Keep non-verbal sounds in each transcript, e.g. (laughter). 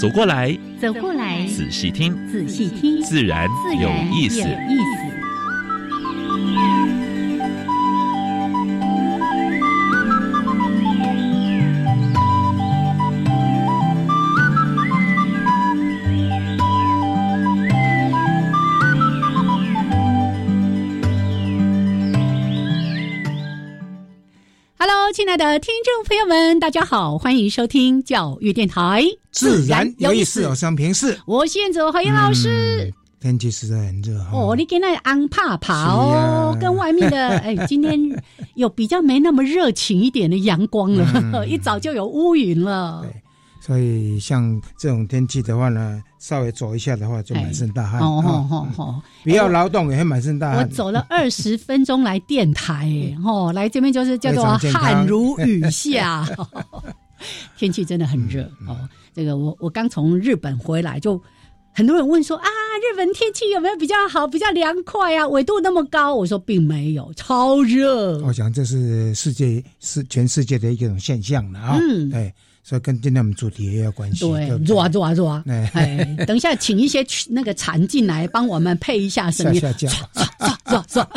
走过来，走过来，仔细听，仔细听，自然有意思。亲爱的听众朋友们，大家好，欢迎收听教育电台，自然有意思，有生平视。我是燕子，欢迎老师，天气实在很热哦。你跟那安帕帕哦，跟外面的 (laughs) 哎，今天有比较没那么热情一点的阳光了，(laughs) 一早就有乌云了。对，所以像这种天气的话呢。稍微走一下的话，就满身大汗。哦哦哦不要劳动也会满身大汗。我走了二十分钟来电台，哦，来这边就是叫做汗如雨下。(laughs) 天气真的很热哦。这个我我刚从日本回来，就很多人问说啊，日本天气有没有比较好、比较凉快啊？纬度那么高，我说并没有，超热。我想这是世界是全世界的一种现象了啊。嗯，对。所以跟今天我们主题也有关系。对，热啊热啊热啊！哎，等一下，请一些那个蝉进来帮我们配一下声音。下下做做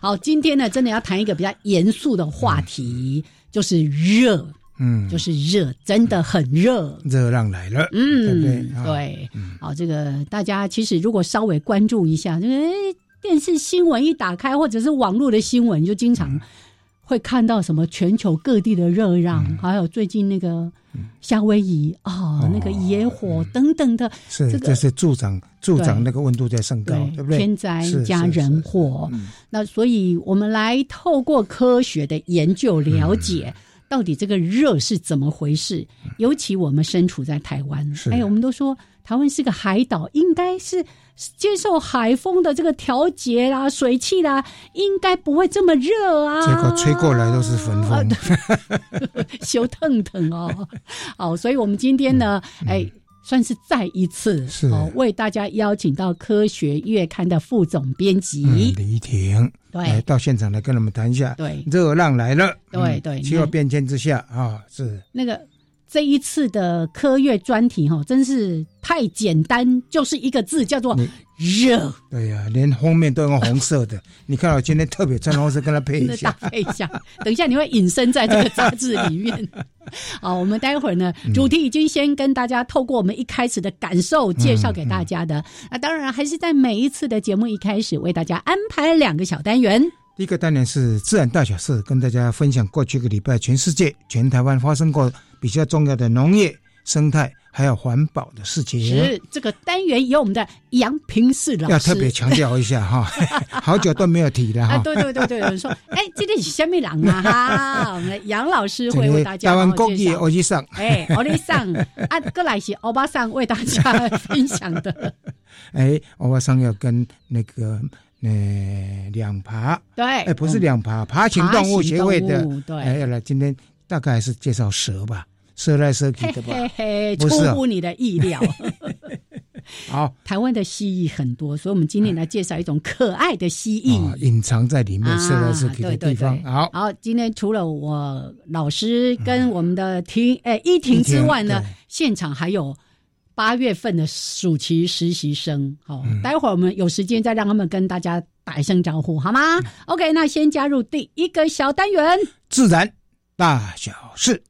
好，今天呢，真的要谈一个比较严肃的话题，就是热。嗯，就是热，真的很热。热浪来了。嗯，对对。好，这个大家其实如果稍微关注一下，这个电视新闻一打开，或者是网络的新闻，就经常。会看到什么全球各地的热浪，还有最近那个夏威夷啊，那个野火等等的，是这是助长助长那个温度在升高，对不对？天灾加人祸，那所以我们来透过科学的研究了解，到底这个热是怎么回事？尤其我们身处在台湾，哎，我们都说台湾是个海岛，应该是。接受海风的这个调节啦，水汽啦，应该不会这么热啊。结果吹过来都是粉风，(laughs) 羞 (laughs) 腾腾哦。好，所以我们今天呢，哎，算是再一次是。为大家邀请到《科学月刊》的副总编辑。李婷，对，到现场来跟我们谈一下。对，热浪来了，对对，气候变迁之下啊，是。那个。这一次的科月专题哈，真是太简单，就是一个字，叫做热。对呀，连封面都用红色的。(laughs) 你看，我今天特别穿红色，跟他配一下。搭配一下，(laughs) 等一下你会隐身在这个杂志里面。(laughs) 好，我们待会儿呢，主题已经先跟大家透过我们一开始的感受介绍给大家的。那当然还是在每一次的节目一开始为大家安排两个小单元。第一个单元是自然大小事，跟大家分享过去个礼拜全世界、全台湾发生过。比较重要的农业、生态还有环保的事情，是这个单元由我们的杨平世老师要特别强调一下哈，(laughs) 好久都没有提了哈。对对对对，有人说，哎，今天是虾米郎啊哈，我们的杨老师会为大家台湾国语欧吉桑，哎，欧吉桑啊，过来是欧巴桑为大家 (laughs) 分享的。(laughs) 哎，欧巴桑要跟那个呃两爬，对，哎，不是两爬，爬行动物协会的，对，哎，要来今天大概还是介绍蛇吧。蛇来蛇去的吧，出乎你的意料。(laughs) 好，台湾的蜥蜴很多，所以我们今天来介绍一种可爱的蜥蜴，隐藏在里面蛇来蛇去的地方。好，好，今天除了我老师跟我们的婷诶依婷之外呢，现场还有八月份的暑期实习生。好，待会儿我们有时间再让他们跟大家打一声招呼，好吗？OK，那先加入第一个小单元，自然大小事。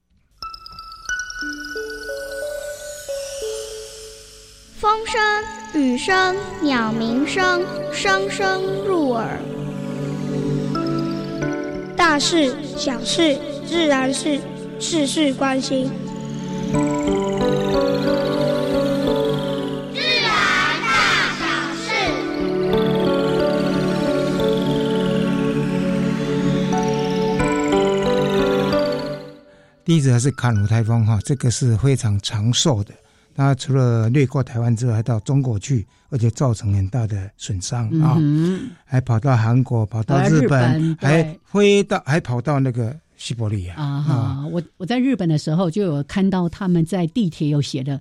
风声、雨声、鸟鸣声，声声入耳。大事、小事、自然是事事关心。第一则是卡努台风哈，这个是非常长寿的。它除了掠过台湾之外，还到中国去，而且造成很大的损伤啊！还跑到韩国，跑到日本，还飞到，还跑到那个西伯利亚啊！我我在日本的时候就有看到他们在地铁有写的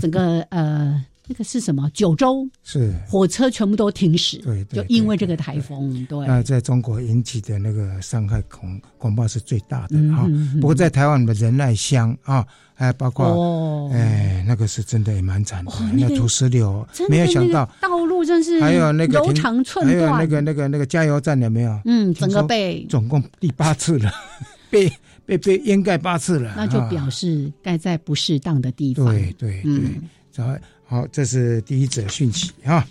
整个呃。那个是什么？九州是火车全部都停驶，对，就因为这个台风。对，那在中国引起的那个伤害恐恐怕是最大的哈。不过在台湾的仁爱乡啊，还包括哎，那个是真的也蛮惨的，那土石流，没有想到道路真是还有那个柔肠寸断，还有那个那个那个加油站有没有？嗯，整个被总共第八次了，(laughs) 被被被掩盖八次了，那就表示盖在不适当的地方。对对对，好。好，这是第一则讯息哈。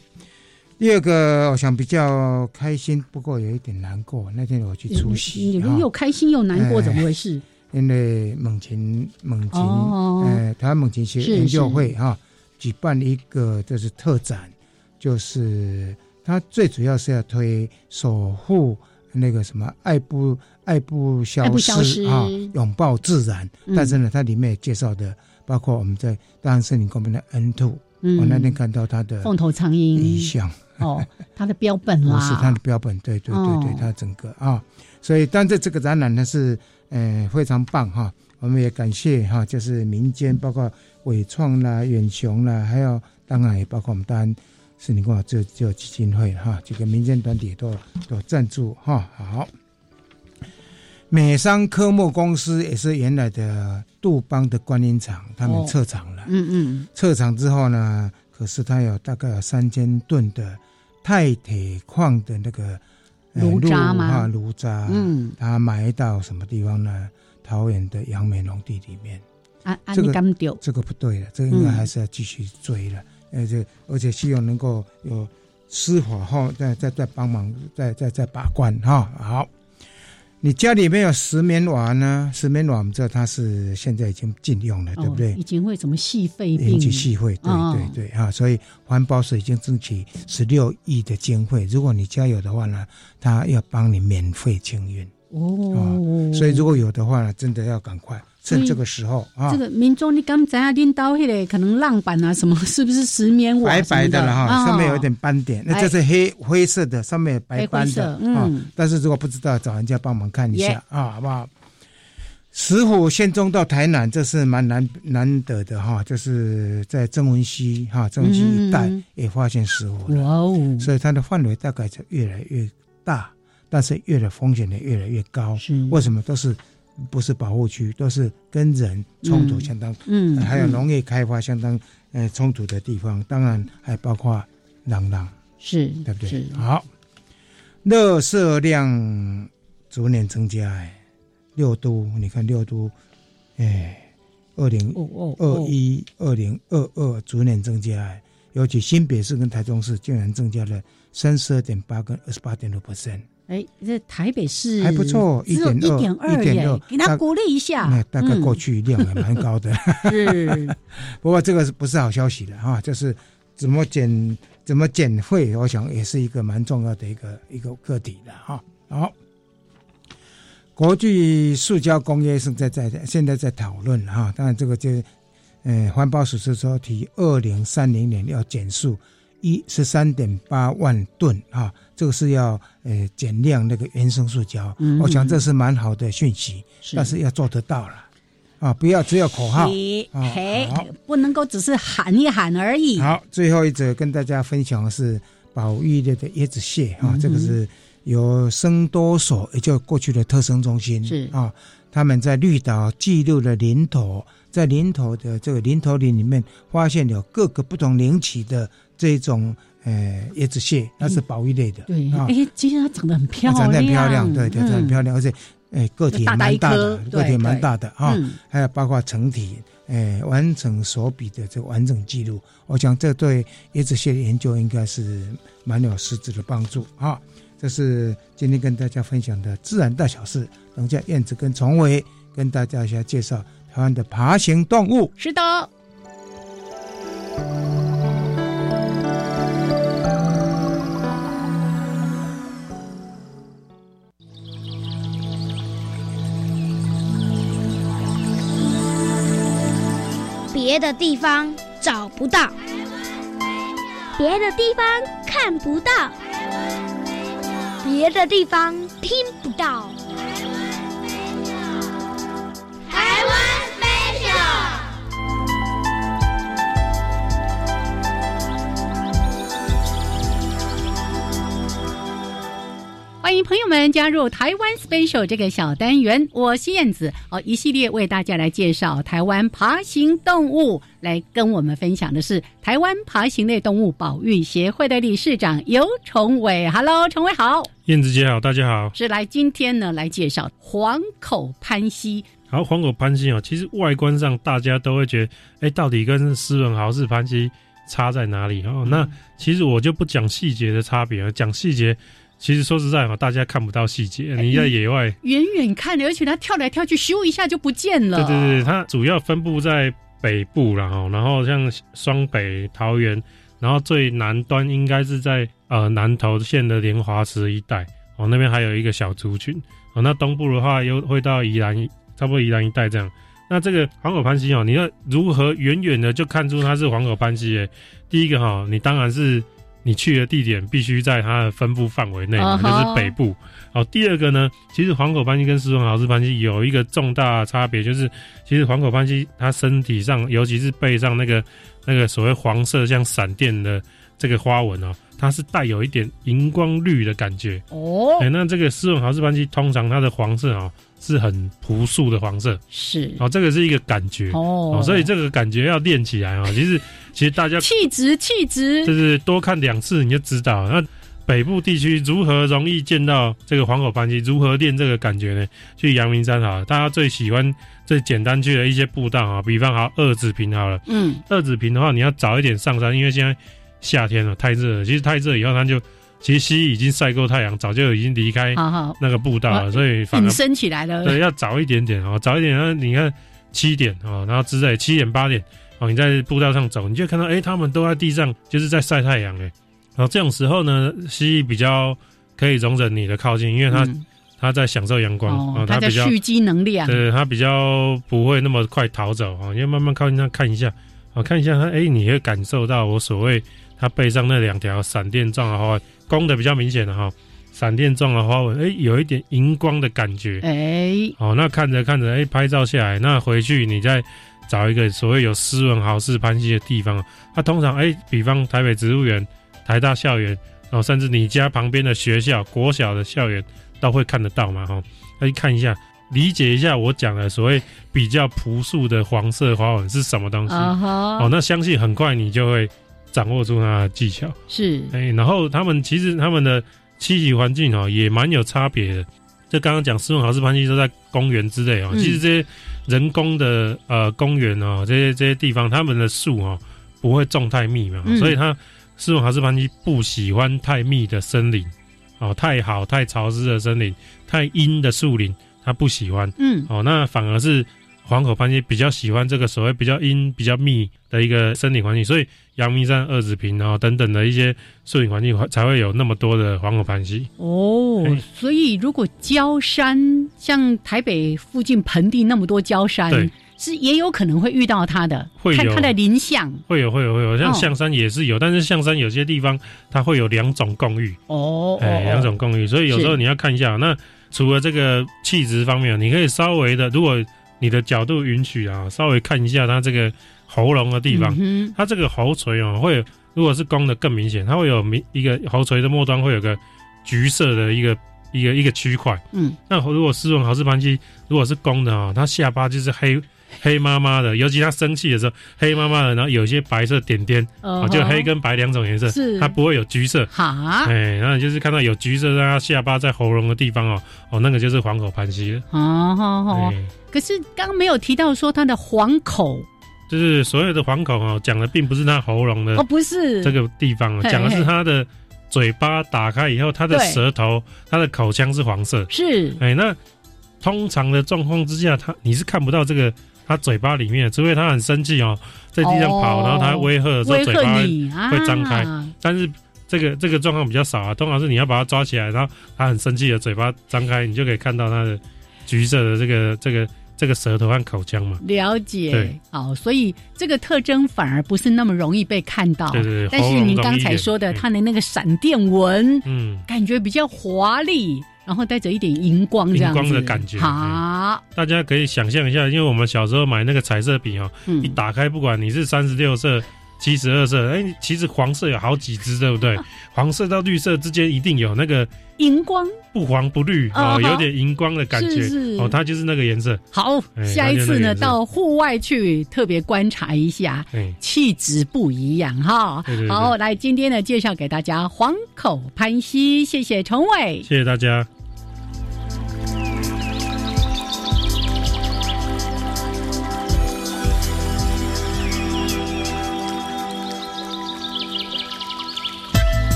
第二个，我想比较开心，不过有一点难过。那天我去出席，你们又开心又难过，怎么回事？因为猛禽猛禽，呃，台湾猛禽协研究会哈举办一个就是特展，就是它最主要是要推守护那个什么爱不爱不消失啊，拥抱自然。但是呢，它里面介绍的包括我们在大安森林公园的 N two。我那天看到他的凤头苍蝇。遗像。哦，他的标本啦，是他的标本，对对对对，他整个啊，所以但是这个展览呢是呃非常棒哈，我们也感谢哈，就是民间包括伟创啦、远雄啦，还有当然也包括我们当然是你跟我这这基金会哈，这个民间团体都都赞助哈。好，美商科目公司也是原来的。杜邦的观音厂，他们撤厂了。嗯嗯，撤厂之后呢，可是它有大概有三千吨的钛铁矿的那个炉渣吗？炉渣。嗯，它埋到什么地方呢？桃园的杨梅农地里面。啊啊，这个这个不对了，这个应该还是要继续追了。而且而且希望能够有司法后再再再帮忙，再再再把关哈。好。你家里面有石棉瓦呢？石棉瓦我们知道它是现在已经禁用了，对不对？已经会什么细肺病？引起细肺，对对对啊！所以环保署已经争取十六亿的经费，如果你家有的话呢，他要帮你免费清运哦。所以如果有的话呢，真的要赶快。趁这个时候啊，这个民众你刚才拎到那个可能浪板啊什么，(laughs) 是不是石棉瓦？白白的了哈，上面有一点斑点，那这是黑灰色的，上面有白斑的啊。但是如果不知道，找人家帮忙看一下啊，好不好？石虎县中到台南，这是蛮难难得的哈，就是在曾文溪哈，曾文溪一带也发现石虎哇哦，所以它的范围大概就越来越大，但是越的风险也越来越高。为什么都是？不是保护区，都是跟人冲突相当，嗯，还有农业开发相当，呃，冲突的地方。当然还包括朗朗，是，对不对？好，热色量逐年增加，哎，六都，你看六都，哎，二零二一、二零二二逐年增加，哎，尤其新北市跟台中市竟然增加了三十二点八跟二十八点六 percent。哎，这台北市还不错，一点二，一点二，给他鼓励一下。那大概过去量也蛮高的。是，(laughs) 不过这个是不是好消息了哈？就是怎么减，怎么减费，我想也是一个蛮重要的一个一个个体的哈。好，国际塑胶工业是在在现在在讨论哈。当然这个就，呃，环保署是说提二零三零年要减速。一十三点八万吨啊，这个是要呃减量那个原生塑胶，我想这是蛮好的讯息，但是要做得到了啊，不要只有口号，嘿，不能够只是喊一喊而已。好，最后一则跟大家分享的是保育类的椰子蟹啊，这个是由生多所，也就过去的特生中心是啊，他们在绿岛记录了林头，在林头的这个林头林里面发现有各个不同龄期的。这种呃椰子蟹，那是保育类的。对，哎，其实它长得很漂亮，长得很漂亮，对，长得很漂亮，而且哎个体蛮大的，个体蛮大的啊。还有包括成体，哎，完整手笔的这个完整记录，我想这对椰子蟹的研究应该是蛮有实质的帮助啊。这是今天跟大家分享的自然大小事，等下燕子跟崇伟跟大家一下介绍台湾的爬行动物。是的。别的地方找不到，别的地方看不到，别的地方听不到。台湾飞鸟。欢迎朋友们加入台湾 Special 这个小单元，我是燕子哦，一系列为大家来介绍台湾爬行动物，来跟我们分享的是台湾爬行类动物保育协会的理事长尤崇伟。Hello，崇伟好，燕子姐好，大家好。是来今天呢来介绍黄口攀蜥。好，黄口攀蜥哦，其实外观上大家都会觉得，哎，到底跟斯文豪氏攀蜥差在哪里哦？那其实我就不讲细节的差别了，讲细节。其实说实在哈，大家看不到细节。你在野外远远看，而且它跳来跳去，咻一下就不见了。对对对，它主要分布在北部然后然后像双北、桃园，然后最南端应该是在呃南投县的莲华池一带哦，那边还有一个小族群哦。那东部的话，又会到宜兰，差不多宜兰一带这样。那这个黄口攀蜥哦，你要如何远远的就看出它是黄口攀蜥？诶，第一个哈，你当然是。你去的地点必须在它的分布范围内，就是北部。好，第二个呢，其实黄口斑蜥跟斯文豪氏斑蜥有一个重大差别，就是其实黄口斑蜥它身体上，尤其是背上那个那个所谓黄色像闪电的这个花纹哦，它是带有一点荧光绿的感觉哦。哎，那这个斯文豪氏斑蜥通常它的黄色啊。是很朴素的黄色，是哦，这个是一个感觉哦，所以这个感觉要练起来啊。其实，其实大家气质气质，就是多看两次你就知道。那北部地区如何容易见到这个黄口斑蜥？如何练这个感觉呢？去阳明山好，大家最喜欢最简单去的一些步道啊，比方好二子坪好了，嗯，二子坪的话你要早一点上山，因为现在夏天了太热了。其实太热以后它就。其实蜥蜴已经晒够太阳，早就已经离开那个步道了，所以反而升起来了。对，要早一点点哦，早一点。然后你看七点哦，然后之类七点八点哦，你在步道上走，你就看到哎，他们都在地上，就是在晒太阳哎。然后这种时候呢，蜥蜴比较可以容忍你的靠近，因为它它在享受阳光哦，它比较蓄积能量。对，它比较不会那么快逃走啊，因为慢慢靠近它看一下，哦，看一下它，哎，你会感受到我所谓它背上那两条闪电状的花纹。光的比较明显的哈，闪电状的花纹，哎，有一点荧光的感觉，哎，哦，那看着看着，哎，拍照下来，那回去你再找一个所谓有斯文豪士攀蜥的地方，它通常，哎，比方台北植物园、台大校园，然后甚至你家旁边的学校、国小的校园，都会看得到嘛，哈，那看一下，理解一下我讲的所谓比较朴素的黄色花纹是什么东西，哦，那相信很快你就会。掌握住它的技巧。是。哎，然后他们其实他们的栖息环境哦也蛮有差别的。就刚刚讲斯文豪氏攀蜥都在公园之类哦，其实这些人工的呃公园哦，这些这些地方，他们的树哦不会种太密嘛，所以它斯文哈斯潘基不喜欢太密的森林哦，太好太潮湿的森林，太阴的树林，它不喜欢。嗯，哦，那反而是。黄口攀蜥比较喜欢这个所谓比较阴、比较密的一个森林环境，所以阳明山、二子坪然后等等的一些树林环境才会有那么多的黄口攀蜥。哦，所以如果焦山像台北附近盆地那么多焦山，是也有可能会遇到它的，会看它的林相。会有，会有，会有，像象山也是有，但是象山有些地方它会有两种共遇。哦，哎，两种共遇，所以有时候你要看一下。那除了这个气质方面，你可以稍微的如果。你的角度允许啊，稍微看一下它这个喉咙的地方，它这个喉垂哦，会如果是公的更明显，它会有明一个喉垂的末端会有个橘色的一个一个一个区块。嗯，那如果斯文豪氏盘鸡如果是公的啊，它下巴就是黑黑麻麻的，尤其它生气的时候黑麻麻的，然后有些白色点点，哦，就黑跟白两种颜色，是它不会有橘色。好，哎，然后就是看到有橘色在它下巴在喉咙的地方哦，哦，那个就是黄口盘蜥了。哦，好好。可是刚刚没有提到说它的黄口，就是所有的黄口哦，讲的并不是它喉咙的哦，不是这个地方，讲的是它的嘴巴打开以后，它的舌头、它的口腔是黄色。是，哎，那通常的状况之下，它你是看不到这个它嘴巴里面，除非他很生气哦，在地上跑，然后他威吓的时候，嘴巴会张开。但是这个这个状况比较少啊，通常是你要把它抓起来，然后它很生气的嘴巴张开，你就可以看到它的橘色的这个这个。这个舌头和口腔嘛。了解，好，所以这个特征反而不是那么容易被看到。对对对。但是您刚才说的，它的那个闪电纹，嗯，感觉比较华丽，然后带着一点荧光，荧光的感觉。好，大家可以想象一下，因为我们小时候买那个彩色笔哦，一打开，不管你是三十六色。七十二色，哎，其实黄色有好几支，对不对？(laughs) 黄色到绿色之间一定有那个荧光，不黄不绿哦，有点荧光的感觉哦，它就是那个颜色。好，下一次呢，到户外去特别观察一下，气质不一样哈。好，来今天呢，介绍给大家黄口潘溪，谢谢崇伟，谢谢大家。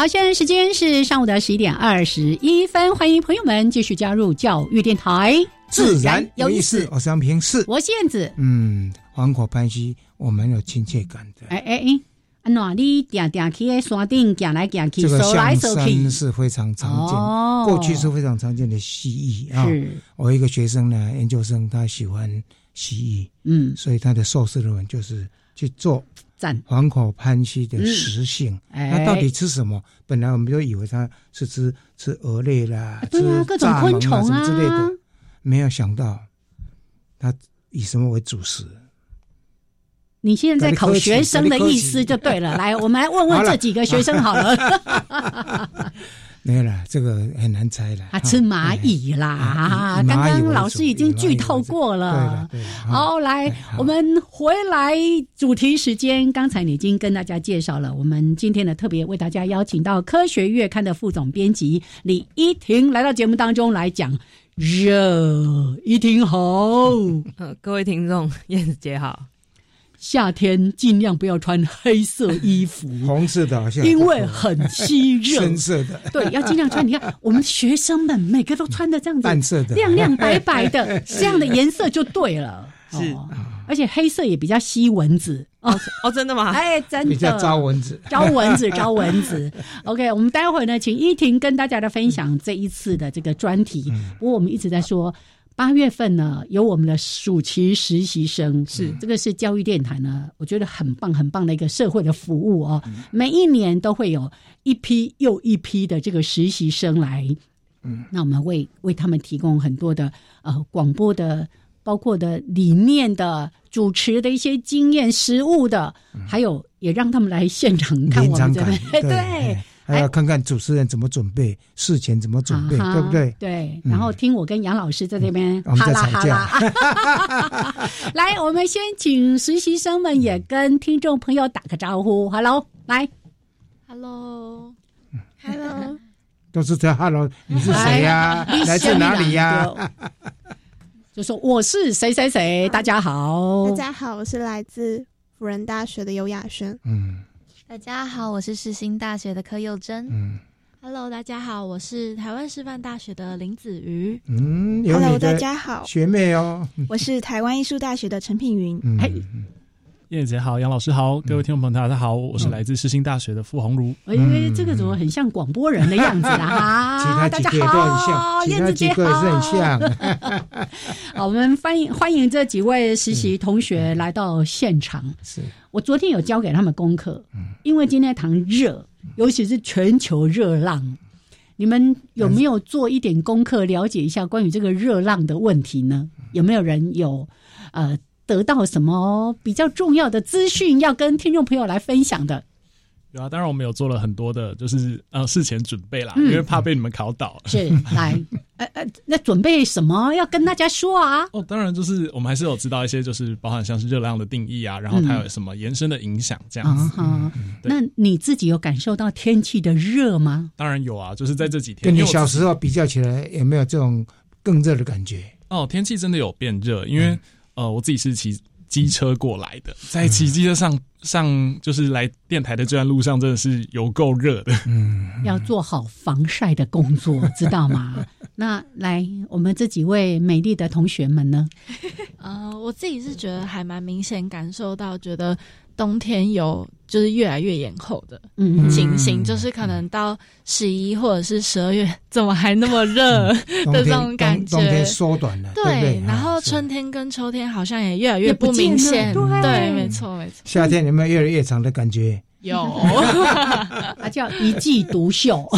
好，现在时间是上午的十一点二十一分，欢迎朋友们继续加入教育电台，自然有意思。我是杨平，是我燕子。嗯，黄果潘西，我蛮有亲切感的。哎哎哎，阿哪里点点去山顶，点来点去，走来走去，是非常常见。过去是非常常见的蜥蜴啊。我一个学生呢，研究生，他喜欢蜥蜴，嗯，所以他的硕士论文就是去做。黄口潘溪的食性，它到底吃什么？本来我们就以为它是吃吃蛾类啦，吃各种昆虫啊之类的，没有想到它以什么为主食？你现在在考学生的意思就对了。来，我们来问问这几个学生好了。(laughs) 没有啦，这个很难猜了。他吃蚂蚁啦，刚刚老师已经剧透过了。好，来，我们回来主题时间。刚才你已经跟大家介绍了，我们今天呢特别为大家邀请到《科学月刊》的副总编辑李依婷来到节目当中来讲热。依婷好，(laughs) 呃，各位听众，燕子姐好。夏天尽量不要穿黑色衣服，红色的好像，因为很吸热。深色的，对，要尽量穿。你看，(laughs) 我们学生们每个都穿的这样子，淡色的，亮亮白白的，(laughs) 这样的颜色就对了。是，而且黑色也比较吸蚊子哦哦，真的吗？(laughs) 哎，真的比较招蚊子，招蚊子，招蚊子。OK，我们待会儿呢，请依婷跟大家的分享这一次的这个专题。不过我们一直在说。八月份呢，有我们的暑期实习生，是。这个是教育电台呢，我觉得很棒很棒的一个社会的服务哦。每一年都会有一批又一批的这个实习生来，嗯，那我们为为他们提供很多的呃广播的，包括的理念的主持的一些经验、实务的，还有也让他们来现场看我们这边，对。还要看看主持人怎么准备，事前怎么准备，对不对？对，然后听我跟杨老师在这边哈啦哈啦。(laughs) 来，我们先请实习生们也跟听众朋友打个招呼，Hello，来，Hello，Hello，都是在 Hello，你是谁呀？来自哪里呀？(laughs) 就说我是谁谁谁，大家好，大家好，我是来自辅仁大学的尤雅轩，嗯。大家好，我是世新大学的柯佑珍。嗯，Hello，大家好，我是台湾师范大学的林子瑜。嗯，Hello，大家好，学妹哦，我是台湾艺术大学的陈品云。嘿。燕姐好，杨老师好，各位听众朋友大家好，我是来自世新大学的傅鸿儒。哎，这个怎么很像广播人的样子啊？大家好，燕子姐好，很像。(laughs) 好，我们欢迎欢迎这几位实习同学来到现场。是我昨天有教给他们功课，因为今天谈热，尤其是全球热浪，你们有没有做一点功课，了解一下关于这个热浪的问题呢？有没有人有呃？得到什么比较重要的资讯要跟听众朋友来分享的？有啊，当然我们有做了很多的，就是呃事前准备啦，因为怕被你们考倒。是来，呃呃，那准备什么要跟大家说啊？哦，当然就是我们还是有知道一些，就是包含像是热量的定义啊，然后它有什么延伸的影响这样子。那你自己有感受到天气的热吗？当然有啊，就是在这几天跟你小时候比较起来，有没有这种更热的感觉？哦，天气真的有变热，因为。呃，我自己是骑机车过来的，在骑机车上上就是来电台的这段路上，真的是有够热的。嗯，要做好防晒的工作，知道吗？(laughs) 那来，我们这几位美丽的同学们呢？(laughs) 呃，我自己是觉得还蛮明显感受到，觉得。冬天有就是越来越延后的情形，就是可能到十一或者是十二月，怎么还那么热 (laughs) 的这种感觉？冬天缩短了，对。然后春天跟秋天好像也越来越不明显，对，没错没错。夏天有没有越来越长的感觉？有，它 (laughs) 叫一季独秀。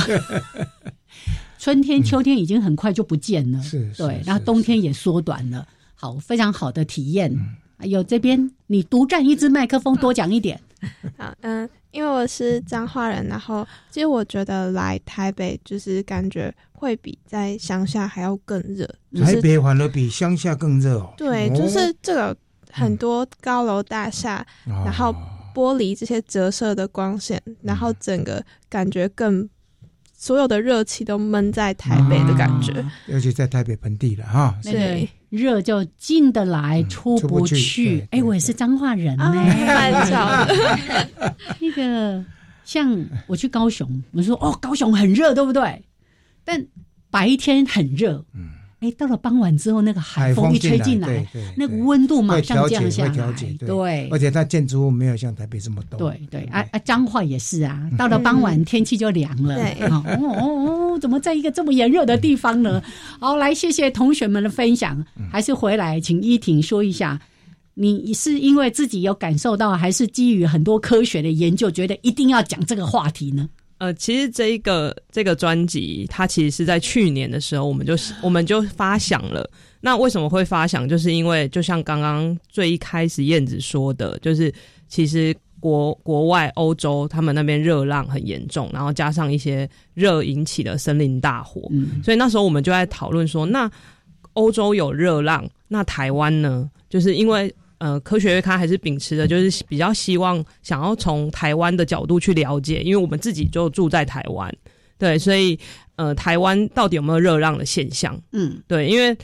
春天、秋天已经很快就不见了，是，对。然后冬天也缩短了，好，非常好的体验。有这边你独占一支麦克风，多讲一点。(laughs) 好，嗯，因为我是彰化人，然后其实我觉得来台北就是感觉会比在乡下还要更热。台北反而比乡下更热哦。对，就是这个很多高楼大厦，然后玻璃这些折射的光线，然后整个感觉更。所有的热气都闷在台北的感觉，尤其在台北盆地了哈。对，热就进得来，出不去。哎，我也是彰化人呢。(laughs) 那个像我去高雄，我说哦，高雄很热，对不对？但白天很热。嗯。哎，到了傍晚之后，那个海风一吹进来，那个温度马上降下来。对，而且它建筑物没有像台北这么多。对对，啊啊，彰化也是啊，(laughs) 到了傍晚天气就凉了。哦哦哦，怎么在一个这么炎热的地方呢？好，来谢谢同学们的分享。还是回来，请依婷说一下，你是因为自己有感受到，还是基于很多科学的研究，觉得一定要讲这个话题呢？呃，其实这一个这个专辑，它其实是在去年的时候，我们就我们就发想了。那为什么会发想？就是因为就像刚刚最一开始燕子说的，就是其实国国外欧洲他们那边热浪很严重，然后加上一些热引起的森林大火，所以那时候我们就在讨论说，那欧洲有热浪，那台湾呢？就是因为。呃，科学月刊还是秉持的，就是比较希望想要从台湾的角度去了解，因为我们自己就住在台湾，对，所以呃，台湾到底有没有热浪的现象？嗯，对，因为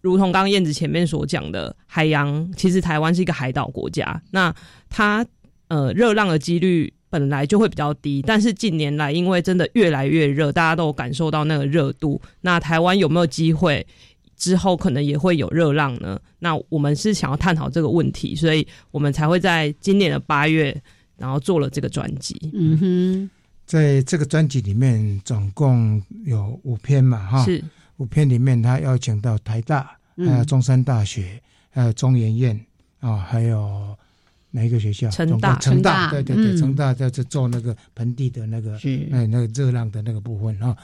如同刚刚燕子前面所讲的，海洋其实台湾是一个海岛国家，那它呃热浪的几率本来就会比较低，但是近年来因为真的越来越热，大家都有感受到那个热度，那台湾有没有机会？之后可能也会有热浪呢。那我们是想要探讨这个问题，所以我们才会在今年的八月，然后做了这个专辑。嗯哼，在这个专辑里面总共有五篇嘛，哈，是五篇里面，他邀请到台大、还有中山大学、还有中研院啊，还有哪一个学校？成大，成大，对对对，成大在这做那个盆地的那个，哎，那个热浪的那个部分啊。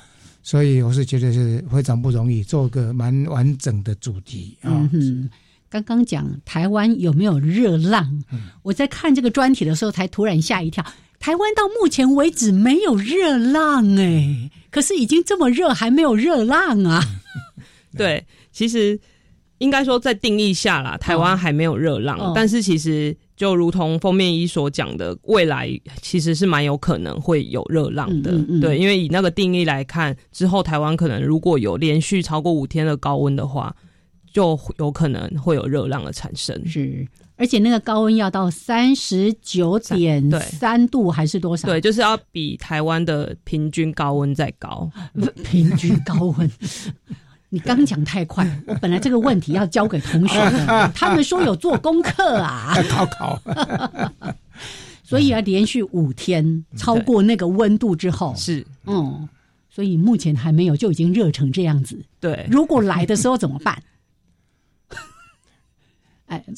所以我是觉得是非常不容易，做个蛮完整的主题啊。嗯，刚刚讲台湾有没有热浪？我在看这个专题的时候，才突然吓一跳。台湾到目前为止没有热浪哎，可是已经这么热，还没有热浪啊？(laughs) 对，其实应该说在定义下啦，台湾还没有热浪，但是其实。就如同封面一所讲的，未来其实是蛮有可能会有热浪的，对，因为以那个定义来看，之后台湾可能如果有连续超过五天的高温的话，就有可能会有热浪的产生。是，而且那个高温要到三十九点三度还是多少？对，就是要比台湾的平均高温再高，(laughs) 平均高温。你刚讲太快，我 (laughs) 本来这个问题要交给同学的，(laughs) 他们说有做功课啊，考考，(laughs) 所以啊连续五天超过那个温度之后，是，嗯，所以目前还没有就已经热成这样子，对，如果来的时候怎么办？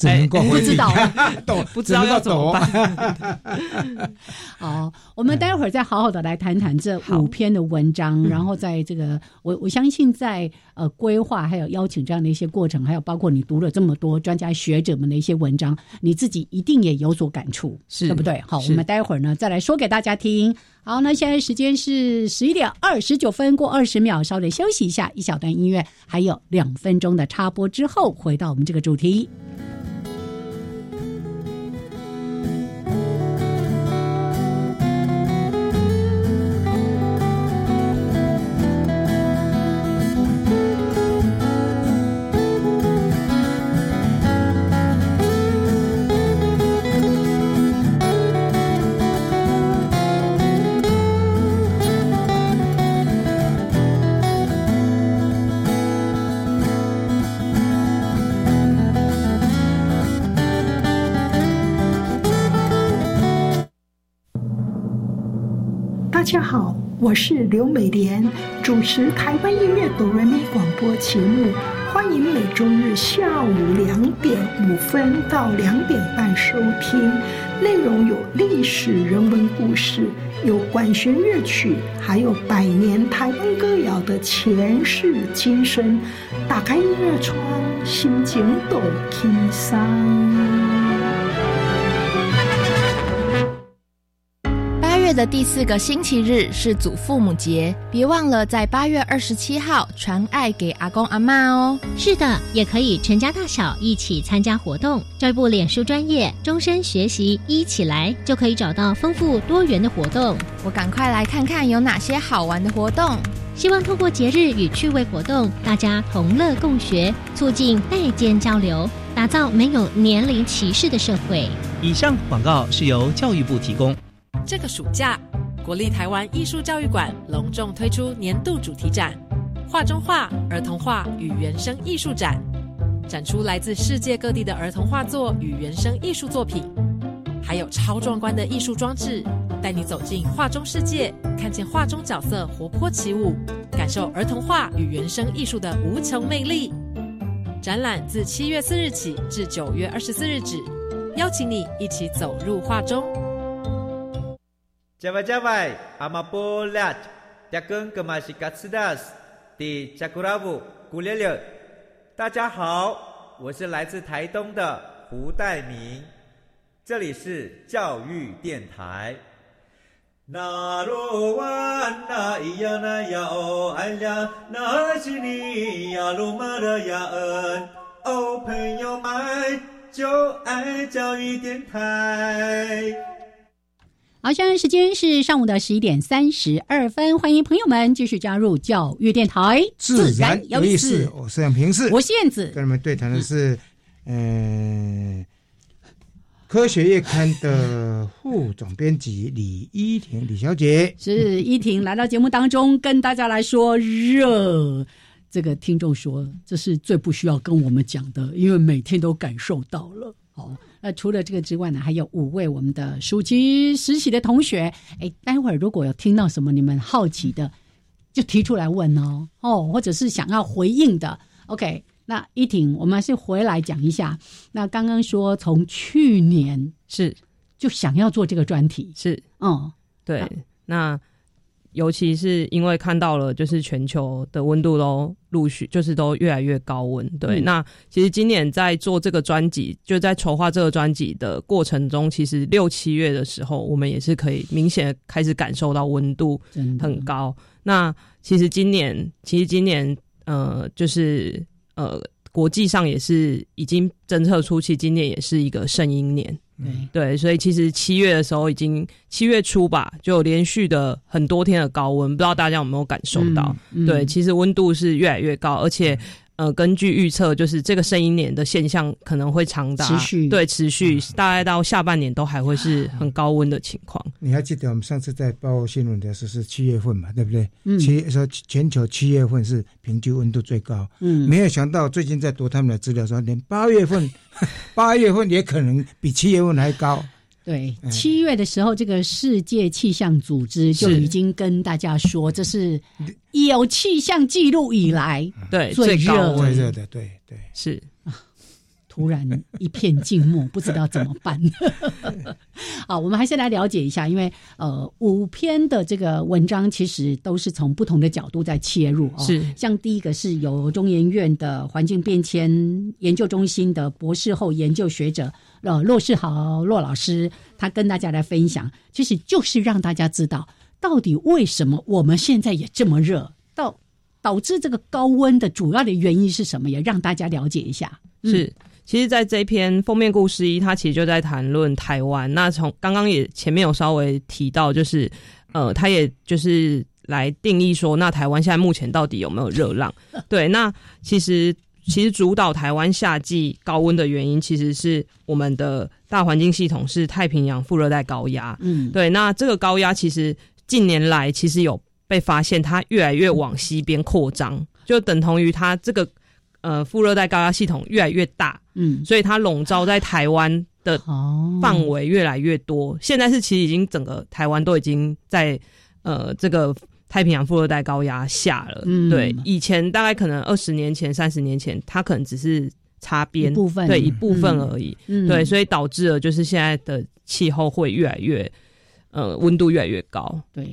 哎，不知道，(laughs) 不知道要怎么办。(laughs) 好，我们待会儿再好好的来谈谈这五篇的文章，然后在这个，我我相信在呃规划还有邀请这样的一些过程，还有包括你读了这么多专家学者们的一些文章，你自己一定也有所感触，是对不对？好，我们待会儿呢再来说给大家听。好，那现在时间是十一点二十九分过二十秒，稍微休息一下，一小段音乐，还有两分钟的插播之后，回到我们这个主题。是刘美莲，主持台湾音乐哆来咪广播节目，欢迎每周日下午两点五分到两点半收听。内容有历史人文故事，有管弦乐曲，还有百年台湾歌谣的前世今生。打开音乐窗，心情都轻松。的第四个星期日是祖父母节，别忘了在八月二十七号传爱给阿公阿妈哦。是的，也可以全家大小一起参加活动。教育部脸书专业终身学习一起来，就可以找到丰富多元的活动。我赶快来看看有哪些好玩的活动。希望透过节日与趣味活动，大家同乐共学，促进代间交流，打造没有年龄歧视的社会。以上广告是由教育部提供。这个暑假，国立台湾艺术教育馆隆重推出年度主题展——画中画儿童画与原生艺术展，展出来自世界各地的儿童画作与原生艺术作品，还有超壮观的艺术装置，带你走进画中世界，看见画中角色活泼起舞，感受儿童画与原生艺术的无穷魅力。展览自七月四日起至九月二十四日止，邀请你一起走入画中。加外加外，阿玛波拉，扎根格玛西卡斯达斯，迪加库拉布古列列。大家好，我是来自台东的胡代明，这里是教育电台。那罗哇那咿呀那呀哦哎呀，那是你呀鲁玛的呀恩，哦朋友们就爱教育电台。好，现在时间是上午的十一点三十二分，欢迎朋友们继续加入教育电台，自然有意思。我是杨平视，我是燕子，跟你们对谈的是，嗯，科学月刊的副总编辑李依婷李小姐，是依婷来到节目当中，跟大家来说热。这个听众说，这是最不需要跟我们讲的，因为每天都感受到了。好。那除了这个之外呢，还有五位我们的暑期实习的同学。哎，待会儿如果有听到什么你们好奇的，就提出来问哦哦，或者是想要回应的。OK，那依婷，我们是回来讲一下。那刚刚说从去年是就想要做这个专题，是嗯对那。尤其是因为看到了，就是全球的温度都陆续就是都越来越高温。对，那其实今年在做这个专辑，就在筹划这个专辑的过程中，其实六七月的时候，我们也是可以明显开始感受到温度很高。那其实今年，其实今年，呃，就是呃，国际上也是已经侦测出，其实今年也是一个圣婴年。对，所以其实七月的时候，已经七月初吧，就连续的很多天的高温，不知道大家有没有感受到？对，其实温度是越来越高，而且。呃，根据预测，就是这个声音年的现象可能会长达持续，对，持续大概到下半年都还会是很高温的情况。你还记得我们上次在报新闻的时候是七月份嘛？对不对？嗯七说全球七月份是平均温度最高。嗯，没有想到最近在读他们的资料说，连八月份，八月份也可能比七月份还高。对，七月的时候，这个世界气象组织就已经跟大家说，这是有气象记录以来对最热最热的，对对。是。突然一片静默，不知道怎么办。(laughs) 好，我们还是来了解一下，因为呃，五篇的这个文章其实都是从不同的角度在切入哦。是，像第一个是由中研院的环境变迁研究中心的博士后研究学者呃骆世豪骆老师，他跟大家来分享，其实就是让大家知道到底为什么我们现在也这么热，到导致这个高温的主要的原因是什么，也让大家了解一下。是。其实，在这篇封面故事一，他其实就在谈论台湾。那从刚刚也前面有稍微提到，就是呃，他也就是来定义说，那台湾现在目前到底有没有热浪？(laughs) 对，那其实其实主导台湾夏季高温的原因，其实是我们的大环境系统是太平洋副热带高压。嗯，对，那这个高压其实近年来其实有被发现，它越来越往西边扩张，就等同于它这个。呃，副热带高压系统越来越大，嗯，所以它笼罩在台湾的范围越来越多。现在是其实已经整个台湾都已经在呃这个太平洋副热带高压下了。嗯对，以前大概可能二十年前、三十年前，它可能只是擦边部分，对一部分而已。嗯对，所以导致了就是现在的气候会越来越呃温度越来越高。对。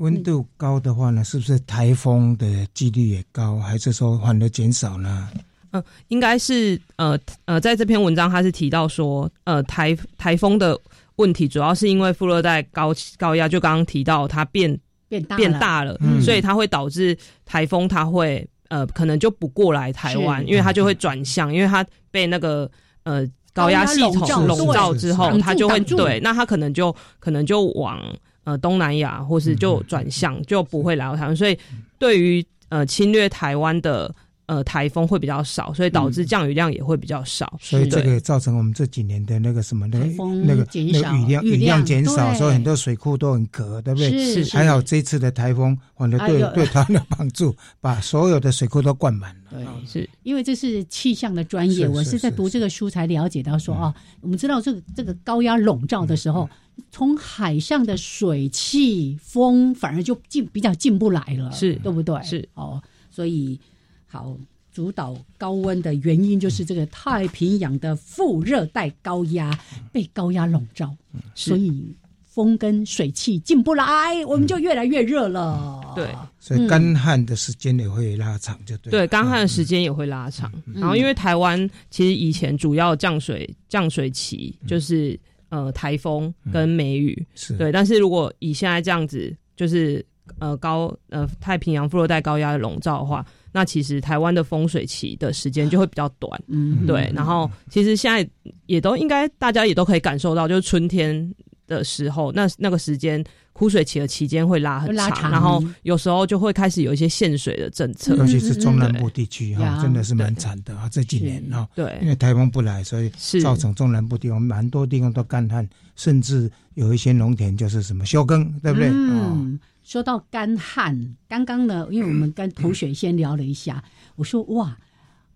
温度高的话呢，是不是台风的几率也高，还是说反而减少呢？嗯，应该是呃呃，在这篇文章他是提到说，呃台台风的问题主要是因为副热带高高压，就刚刚提到它变变变大了，所以它会导致台风它会呃可能就不过来台湾，因为它就会转向，因为它被那个呃高压系统笼罩之后，它就会对，那它可能就可能就往。呃，东南亚或是就转向就不会来到台湾，所以对于呃侵略台湾的呃台风会比较少，所以导致降雨量也会比较少。所以这个造成我们这几年的那个什么那个那个那个雨量雨量减少，所以很多水库都很渴，对不对？是是。还好这次的台风，反正对对它的帮助，把所有的水库都灌满了。对，是因为这是气象的专业，我是在读这个书才了解到说啊，我们知道这个这个高压笼罩的时候。从海上的水汽风反而就进比较进不来了，是对不对？是哦，所以好主导高温的原因就是这个太平洋的副热带高压被高压笼罩，所以风跟水汽进不来，我们就越来越热了。对，所以干旱的时间也会拉长，就对。对，干旱的时间也会拉长。然后因为台湾其实以前主要降水降水期就是。呃，台风跟梅雨对，但是如果以现在这样子，就是呃高呃太平洋副热带高压的笼罩的话，那其实台湾的风水期的时间就会比较短，嗯，对。然后其实现在也都应该大家也都可以感受到，就是春天的时候，那那个时间。枯水期的期间会拉很长，然后有时候就会开始有一些限水的政策，尤其是中南部地区哈，真的是蛮惨的啊！这几年哈，对，因为台风不来，所以造成中南部地方蛮多地方都干旱，甚至有一些农田就是什么休耕，对不对？嗯，说到干旱，刚刚呢，因为我们跟同学先聊了一下，我说哇，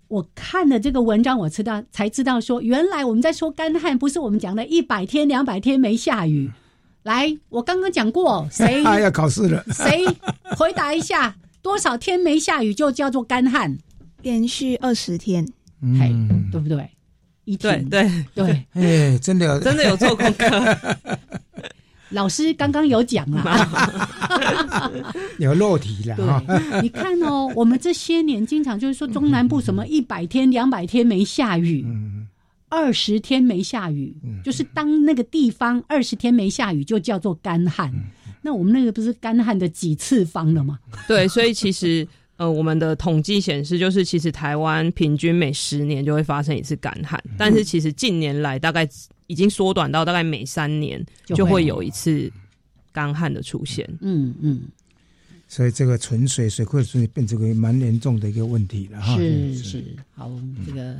我看了这个文章，我知道才知道说，原来我们在说干旱，不是我们讲的一百天、两百天没下雨。来，我刚刚讲过，(laughs) 谁 (laughs) 要考试了？(laughs) 谁回答一下？多少天没下雨就叫做干旱？连续二十天，嘿，对不对？一天，对对，哎，真的真的有做功课。老师刚刚有讲了，有漏题了对，你看哦，我们这些年经常就是说中南部什么一百天、两百天没下雨。二十天没下雨，就是当那个地方二十天没下雨，就叫做干旱。那我们那个不是干旱的几次方了吗？对，所以其实呃，我们的统计显示，就是其实台湾平均每十年就会发生一次干旱，但是其实近年来大概已经缩短到大概每三年就会有一次干旱的出现。嗯嗯，所以这个纯水水库水变成个蛮严重的一个问题了哈。是是，好这个。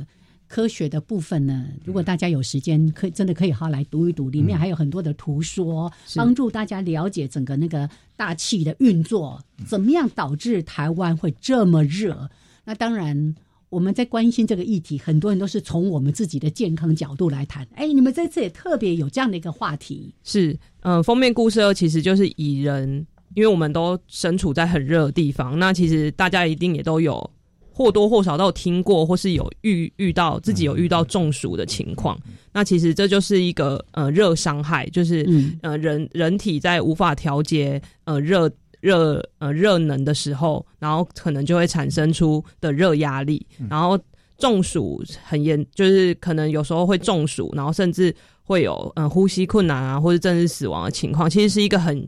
科学的部分呢，如果大家有时间，可以真的可以好好来读一读，里面还有很多的图说，帮助大家了解整个那个大气的运作，怎么样导致台湾会这么热？那当然，我们在关心这个议题，很多人都是从我们自己的健康角度来谈。哎，你们这次也特别有这样的一个话题，是嗯，封面故事其实就是以人，因为我们都身处在很热的地方，那其实大家一定也都有。或多或少都有听过，或是有遇遇到自己有遇到中暑的情况。那其实这就是一个呃热伤害，就是呃人人体在无法调节呃热热呃热能的时候，然后可能就会产生出的热压力，然后中暑很严，就是可能有时候会中暑，然后甚至会有嗯呼吸困难啊，或者甚至死亡的情况。其实是一个很。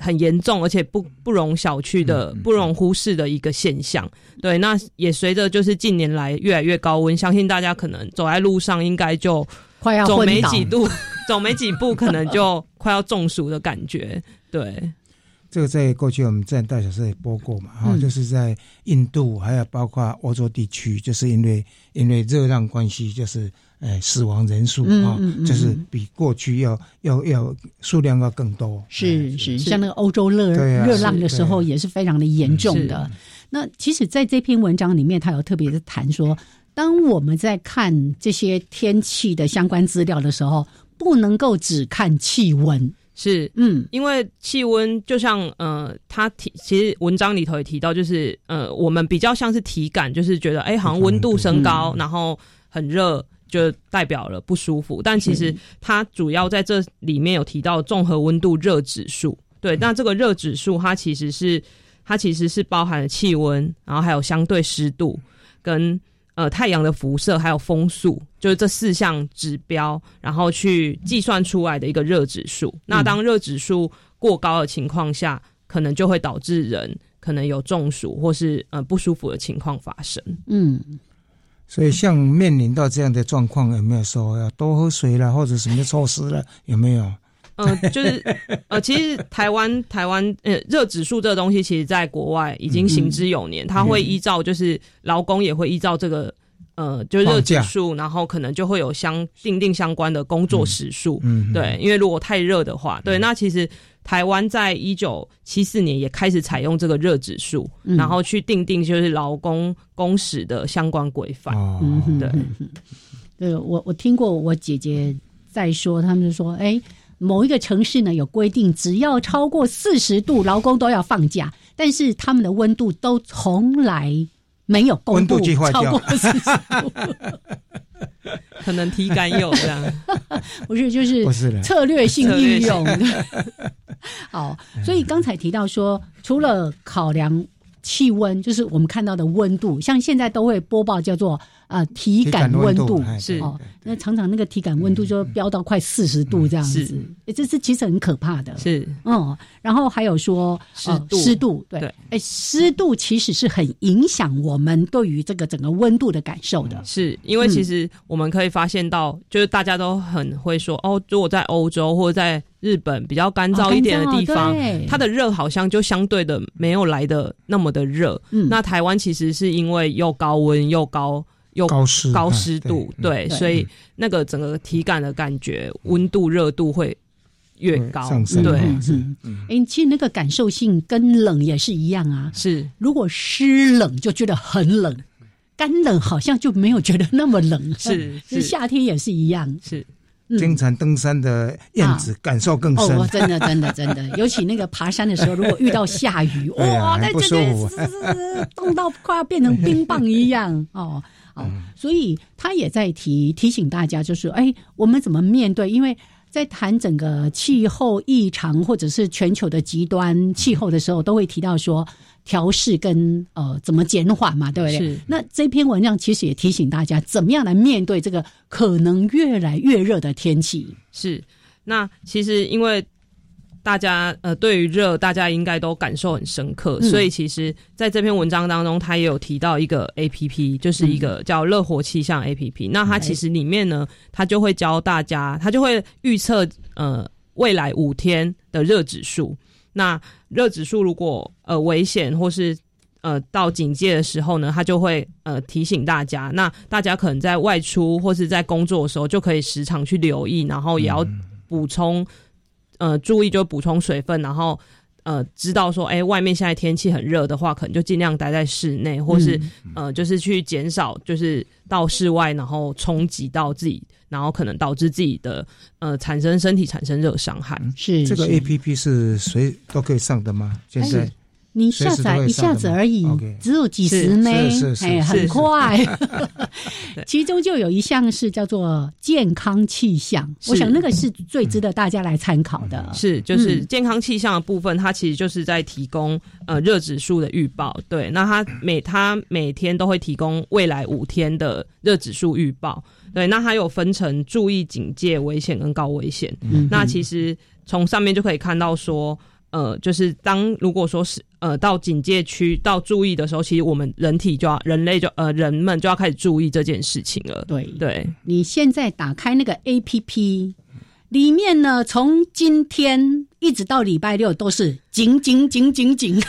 很严重，而且不不容小觑的、不容忽视的一个现象。对，那也随着就是近年来越来越高温，相信大家可能走在路上，应该就快要走没几度，(laughs) 走没几步，可能就快要中暑的感觉。对，这个在过去我们在大小时也播过嘛，哈，就是在印度，还有包括欧洲地区，就是因为因为热浪关系，就是。哎，死亡人数啊，就是比过去要要要数量要更多。是是，像那个欧洲热热浪的时候，也是非常的严重的。那其实，在这篇文章里面，他有特别的谈说，当我们在看这些天气的相关资料的时候，不能够只看气温。是，嗯，因为气温就像呃，他提其实文章里头也提到，就是呃，我们比较像是体感，就是觉得哎，好像温度升高，然后很热，就代表了不舒服。但其实它主要在这里面有提到综合温度热指数。对，那这个热指数它其实是它其实是包含了气温，然后还有相对湿度跟。呃，太阳的辐射还有风速，就是这四项指标，然后去计算出来的一个热指数。那当热指数过高的情况下，可能就会导致人可能有中暑或是呃不舒服的情况发生。嗯，所以像面临到这样的状况，有没有说要多喝水了，或者什么措施了？有没有？呃，就是呃，其实台湾 (laughs) 台湾呃热指数这个东西，其实在国外已经行之有年。它会依照就是劳工也会依照这个呃，就热指数，然后可能就会有相定定相关的工作时数。嗯，对，因为如果太热的话，对，那其实台湾在一九七四年也开始采用这个热指数，然后去定定就是劳工工时的相关规范。嗯，对，对我我听过我姐姐在说，他们就说，哎。某一个城市呢有规定，只要超过四十度，劳工都要放假。但是他们的温度都从来没有公布超过四十度，可能体感有这样，(laughs) 不是就是策略性应用。(laughs) 好，所以刚才提到说，除了考量气温，就是我们看到的温度，像现在都会播报叫做。啊，体感温度是哦，那常常那个体感温度就飙到快四十度这样子，这是其实很可怕的。是，嗯，然后还有说湿度，湿度对，哎，湿度其实是很影响我们对于这个整个温度的感受的。是因为其实我们可以发现到，就是大家都很会说哦，如果在欧洲或者在日本比较干燥一点的地方，它的热好像就相对的没有来的那么的热。嗯，那台湾其实是因为又高温又高。又高湿高湿度，对，所以那个整个体感的感觉，温度热度会越高，对，嗯，哎，其实那个感受性跟冷也是一样啊。是，如果湿冷就觉得很冷，干冷好像就没有觉得那么冷。(laughs) 是，是夏天也是一样。是，经常登山的燕子感受更深。哦，真的，真的，真的，尤其那个爬山的时候，如果遇到下雨，哇，那真的是冻到快要变成冰棒一样哦。所以他也在提提醒大家，就是哎，我们怎么面对？因为在谈整个气候异常或者是全球的极端气候的时候，都会提到说调试跟呃怎么减缓嘛，对不对？那这篇文章其实也提醒大家，怎么样来面对这个可能越来越热的天气。是，那其实因为。大家呃，对于热，大家应该都感受很深刻，所以其实在这篇文章当中，他也有提到一个 A P P，就是一个叫热火气象 A P P。那它其实里面呢，它就会教大家，它就会预测呃未来五天的热指数。那热指数如果呃危险或是呃到警戒的时候呢，它就会呃提醒大家。那大家可能在外出或是在工作的时候，就可以时常去留意，然后也要补充。呃，注意就补充水分，然后呃，知道说，哎，外面现在天气很热的话，可能就尽量待在室内，或是呃，就是去减少，就是到室外，然后冲击到自己，然后可能导致自己的呃产生身体产生热伤害。是这个 A P P 是谁都可以上的吗？现在？你下载一下子而已，只有几十枚，哎，很快。其中就有一项是叫做健康气象，我想那个是最值得大家来参考的。是，就是健康气象的部分，它其实就是在提供呃热指数的预报。对，那它每它每天都会提供未来五天的热指数预报。对，那它有分成注意、警戒、危险跟高危险。那其实从上面就可以看到说。呃，就是当如果说是呃到警戒区到注意的时候，其实我们人体就要人类就呃人们就要开始注意这件事情了。对对，你现在打开那个 A P P，里面呢，从今天一直到礼拜六都是警警警警警，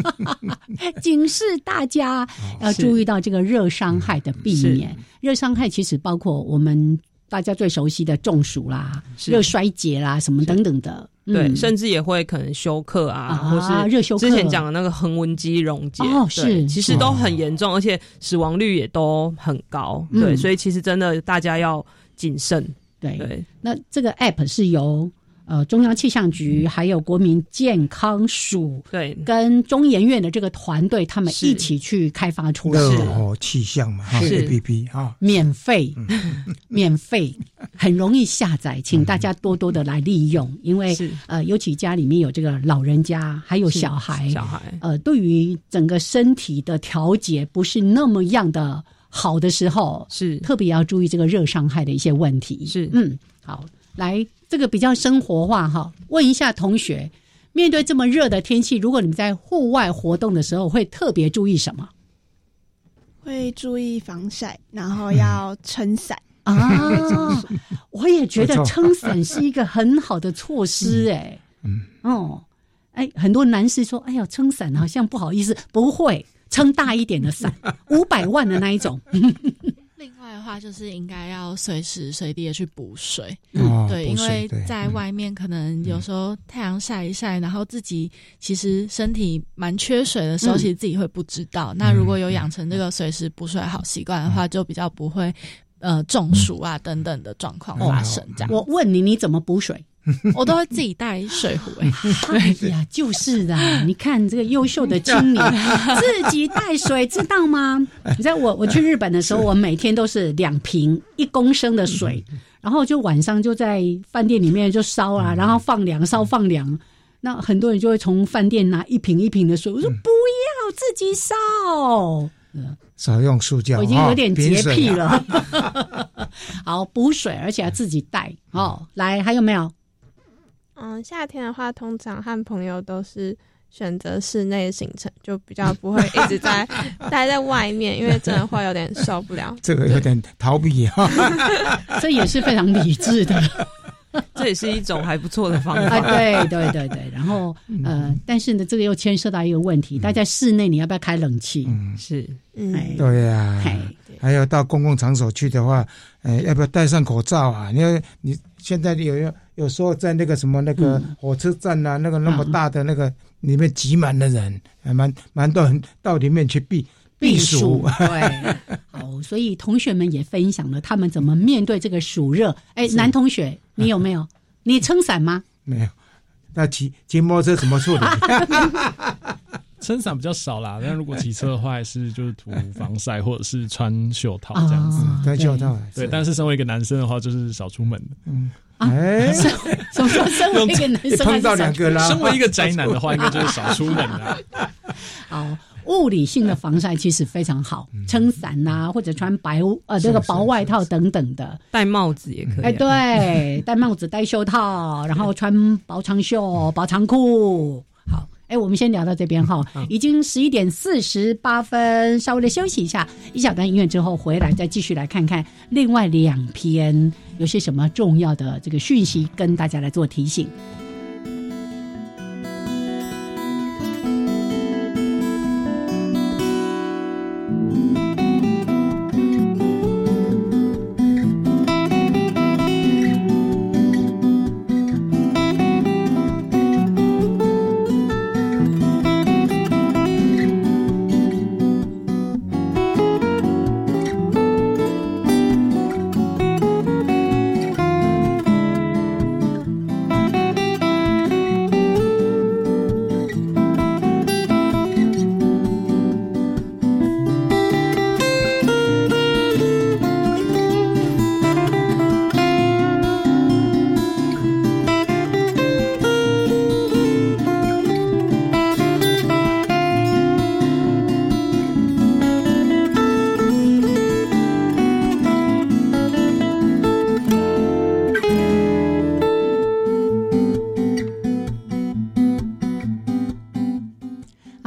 (laughs) 警示大家要注意到这个热伤害的避免。热伤害其实包括我们大家最熟悉的中暑啦、热衰竭啦什么等等的。对，甚至也会可能休克啊，或是热休克。之前讲的那个横纹肌溶解，哦，是，其实都很严重，而且死亡率也都很高。对，所以其实真的大家要谨慎。对，那这个 app 是由呃，中央气象局还有国民健康署，对，跟中研院的这个团队，他们一起去开发出来的。气象嘛，A P P 啊，免费，(laughs) 免费，很容易下载，请大家多多的来利用，因为呃，尤其家里面有这个老人家，还有小孩，小孩，呃，对于整个身体的调节不是那么样的好的时候，是。特别要注意这个热伤害的一些问题，是，嗯，好，来。这个比较生活化哈，问一下同学，面对这么热的天气，如果你们在户外活动的时候，会特别注意什么？会注意防晒，然后要撑伞啊。我也觉得撑伞是一个很好的措施，哎，嗯，哦，哎，很多男士说，哎呀，撑伞好像不好意思，不会撑大一点的伞，五百万的那一种。另外的话，就是应该要随时随地的去补水，嗯，对，因为在外面可能有时候太阳晒一晒，然后自己其实身体蛮缺水的时候，其实自己会不知道。那如果有养成这个随时补水好习惯的话，就比较不会呃中暑啊等等的状况发生。这样，我问你，你怎么补水？(laughs) 我都会自己带水壶哎，对呀，就是的。你看这个优秀的青年 (laughs) 自己带水，知道吗？你知道我我去日本的时候，我每天都是两瓶一公升的水，然后就晚上就在饭店里面就烧啊，然后放凉烧放凉。那很多人就会从饭店拿一瓶一瓶的水，我说不要自己烧，少用塑胶，我已经有点洁癖了。(laughs) 好补水，而且要自己带哦。来，还有没有？嗯，夏天的话，通常和朋友都是选择室内行程，就比较不会一直在 (laughs) 待在外面，因为真的会有点受不了。这个有点逃避啊，(laughs) 这也是非常理智的，(laughs) 这也是一种还不错的方法。对对对对，然后呃，但是呢，这个又牵涉到一个问题，待在室内你要不要开冷气？是，嗯，对呀，还有到公共场所去的话，呃，要不要戴上口罩啊？因为你现在有有。有时候在那个什么那个火车站呐，那个那么大的那个里面挤满了人，还蛮蛮多人到里面去避避暑。(laughs) 对，好，所以同学们也分享了他们怎么面对这个暑热。哎，男同学，你有没有？(laughs) 你撑伞吗？没有。那骑骑摩托车怎么处理？(laughs) 撑伞比较少啦，但如果骑车的话，还是就是涂防晒或者是穿袖套这样子。穿袖套。对，但是身为一个男生的话，就是少出门的。嗯。哎，什么说身为一个男生碰到两个啦？身为一个宅男的话，应该就是少出门啦。好，物理性的防晒其实非常好，撑伞呐，或者穿白呃这个薄外套等等的，戴帽子也可以。哎，对，(laughs) 戴帽子、戴袖套，然后穿薄长袖、薄长裤。好。哎，我们先聊到这边哈，已经十一点四十八分，稍微的休息一下，一小段音乐之后回来再继续来看看另外两篇有些什么重要的这个讯息，跟大家来做提醒。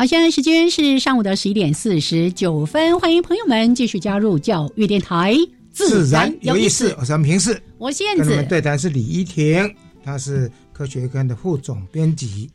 现在时间是上午的十一点四十九分，欢迎朋友们继续加入教育电台，自然有意思。我是平视，我是燕子。们对谈是李依婷，她是科学刊的副总编辑。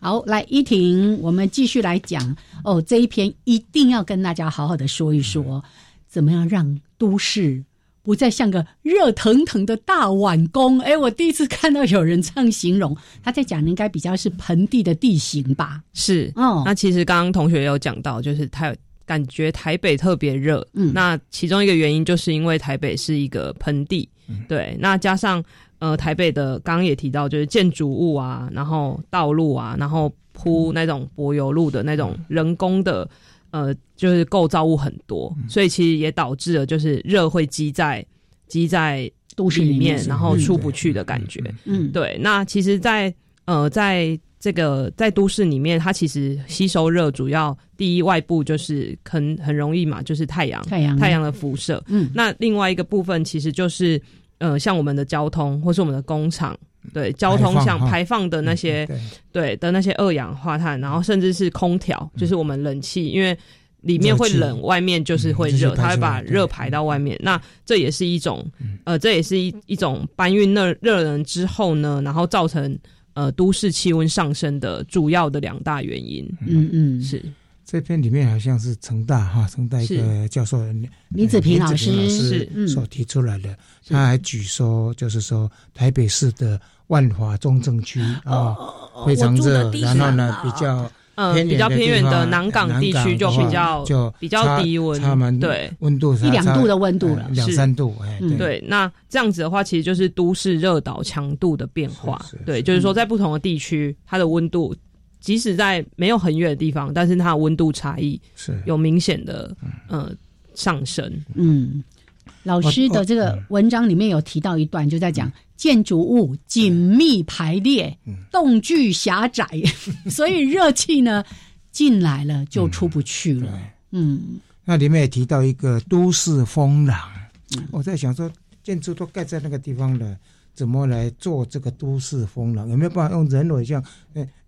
好，来依婷，我们继续来讲哦，这一篇一定要跟大家好好的说一说，怎么样让都市。不再像个热腾腾的大碗工，哎，我第一次看到有人这样形容。他在讲，应该比较是盆地的地形吧？是，哦。那其实刚刚同学有讲到，就是台感觉台北特别热，嗯，那其中一个原因就是因为台北是一个盆地，对。那加上呃台北的刚刚也提到，就是建筑物啊，然后道路啊，然后铺那种柏油路的那种人工的呃，就是构造物很多，所以其实也导致了就是热会积在积在都市里面，然后出不去的感觉。嗯，对。那其实，在呃，在这个在都市里面，它其实吸收热主要第一外部就是很很容易嘛，就是太阳太阳太阳的辐射。嗯，那另外一个部分其实就是呃，像我们的交通或是我们的工厂，对交通像排放的那些对。的那些二氧化碳，然后甚至是空调，就是我们冷气，因为里面会冷，外面就是会热，它会把热排到外面。那这也是一种呃，这也是一一种搬运热热能之后呢，然后造成。呃，都市气温上升的主要的两大原因，嗯嗯，是这篇里面好像是成大哈，成大一个教授李子平老师。是所提出来的，他还举说，就是说台北市的万华中正区啊，非常热，然后呢比较。呃，比较偏远的南港地区就比较就比较低温，对，温度一两度的温度了，两三度，哎，对。那这样子的话，其实就是都市热岛强度的变化，对，就是说在不同的地区，它的温度即使在没有很远的地方，但是它的温度差异是有明显的呃上升。嗯，老师的这个文章里面有提到一段，就在讲。建筑物紧密排列，动距狭窄，(laughs) 所以热气呢进来了就出不去了。嗯，那里面也提到一个都市风廊，我在想说，建筑都盖在那个地方了，怎么来做这个都市风廊？有没有办法用人为像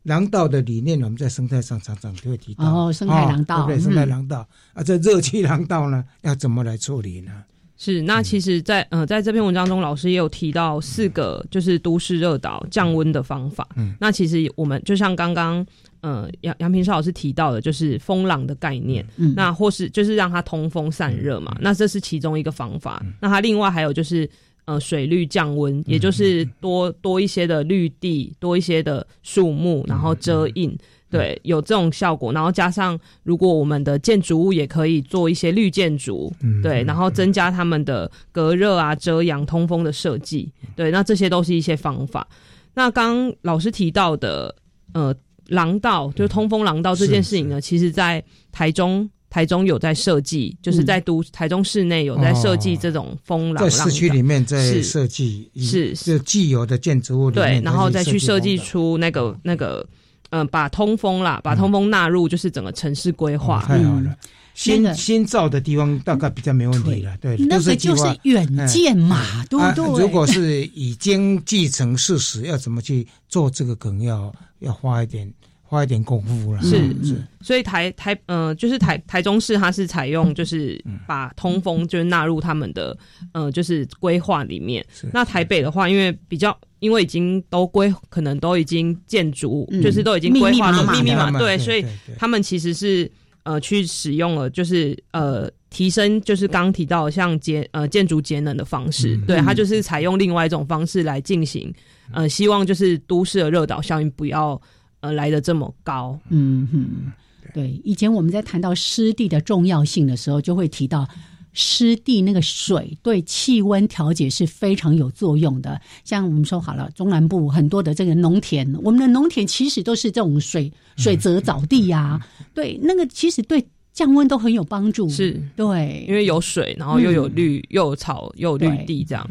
廊道的理念？我们在生态上常常就会提到哦，生态廊道，对，生态廊道啊，这热气廊道呢，要怎么来处理呢？是，那其实，在呃，在这篇文章中，老师也有提到四个就是都市热岛降温的方法。嗯，那其实我们就像刚刚呃杨杨平少老师提到的，就是风廊的概念。嗯，那或是就是让它通风散热嘛。那这是其中一个方法。那它另外还有就是呃水绿降温，也就是多多一些的绿地，多一些的树木，然后遮阴。对，有这种效果，然后加上如果我们的建筑物也可以做一些绿建筑，对，然后增加他们的隔热啊、遮阳、通风的设计，对，那这些都是一些方法。那刚老师提到的，呃，廊道就是通风廊道这件事情呢，其实在台中，台中有在设计，就是在都台中市内有在设计这种风廊，在市区里面在设计，是是。既有的建筑物，对，然后再去设计出那个那个。嗯，把通风啦，把通风纳入就是整个城市规划。太好了，新新造的地方大概比较没问题了。对，那个就是远见嘛，对不对？如果是已经继承事实，要怎么去做这个，可能要要花一点花一点功夫了。是是，所以台台呃，就是台台中市，它是采用就是把通风就是纳入他们的呃就是规划里面。那台北的话，因为比较。因为已经都规，可能都已经建筑，就是都已经规划了密密麻对，所以他们其实是呃去使用了，就是呃提升，就是刚提到像节呃建筑节能的方式，对，它就是采用另外一种方式来进行，呃，希望就是都市的热岛效应不要呃来的这么高。嗯哼，对，以前我们在谈到湿地的重要性的时候，就会提到。湿地那个水对气温调节是非常有作用的。像我们说好了，中南部很多的这个农田，我们的农田其实都是这种水水泽沼地呀，对，那个其实对降温都很有帮助。是对，因为有水，然后又有绿，又有草，又有绿地，这样。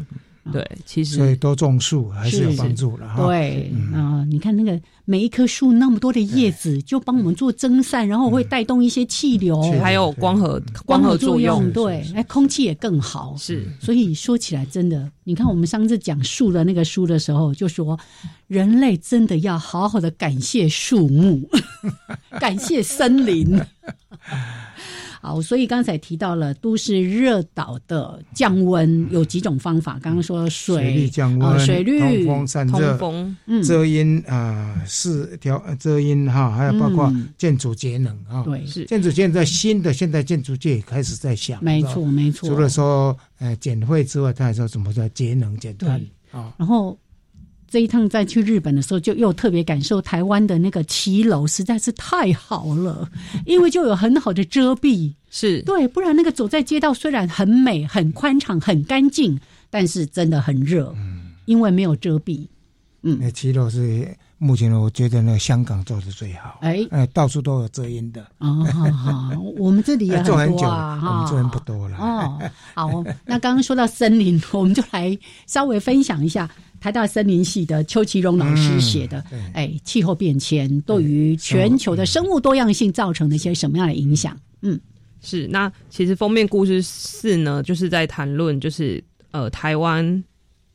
对，其实所以多种树还是有帮助的哈。对啊，你看那个每一棵树那么多的叶子，就帮我们做蒸散，然后会带动一些气流，还有光合光合作用。对，哎，空气也更好。是，所以说起来真的，你看我们上次讲树的那个书的时候，就说人类真的要好好的感谢树木，(laughs) 感谢森林。(laughs) 好，所以刚才提到了都市热岛的降温有几种方法。刚刚说水力降温、水率通风散热、遮阴啊，是调遮阴哈，还有包括建筑节能啊。对，是建筑现在新的现代建筑界开始在想，没错没错。除了说呃减费之外，他还说怎么叫节能减碳啊。然后。这一趟再去日本的时候，就又特别感受台湾的那个骑楼实在是太好了，因为就有很好的遮蔽，(laughs) 是对，不然那个走在街道虽然很美、很宽敞、很干净，但是真的很热。嗯因为没有遮蔽。嗯，那骑楼是目前我觉得呢，香港做的最好。哎哎，到处都有遮阴的。哦，好，我们这里也做 (laughs) 很久啊，我们做人不多了。哦，好，那刚刚说到森林，我们就来稍微分享一下台大森林系的邱其荣老师写的，哎，气候变迁对于全球的生物多样性造成了一些什么样的影响？嗯，是。那其实封面故事四呢，就是在谈论，就是呃，台湾。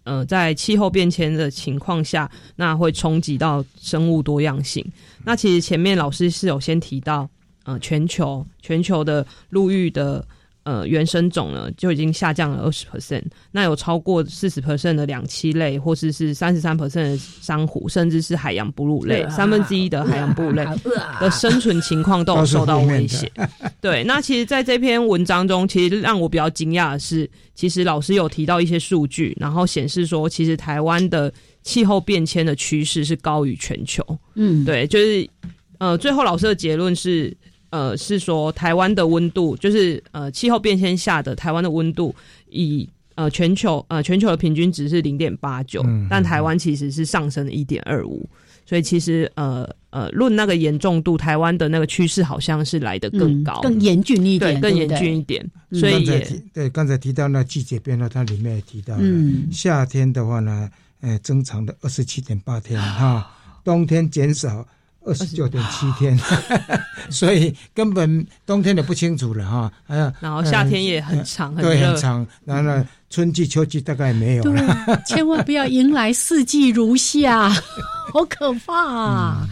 呃，在气候变迁的情况下，那会冲击到生物多样性。那其实前面老师是有先提到，呃，全球全球的陆域的。呃，原生种呢就已经下降了二十 percent，那有超过四十 percent 的两栖类，或是是三十三 percent 的珊瑚，甚至是海洋哺乳类，三分之一的海洋哺乳类 (laughs) 的生存情况都有受到威胁。对，那其实在这篇文章中，其实让我比较惊讶的是，其实老师有提到一些数据，然后显示说，其实台湾的气候变迁的趋势是高于全球。嗯，对，就是呃，最后老师的结论是。呃，是说台湾的温度，就是呃气候变迁下的台湾的温度，以呃全球呃全球的平均值是零点八九，但台湾其实是上升了一点二五，所以其实呃呃论那个严重度，台湾的那个趋势好像是来的更高，更严峻一点，更严峻一点。所以也对刚才提到那季节变化，它里面也提到了，夏天的话呢，呃增长的二十七点八天哈，(gasps) 冬天减少。二十九点七天，(laughs) 所以根本冬天的不清楚了哈。哎呀，然后夏天也很长，对，很长。然后呢，春季、秋季大概没有了。千万不要迎来四季如夏，(laughs) 好可怕啊！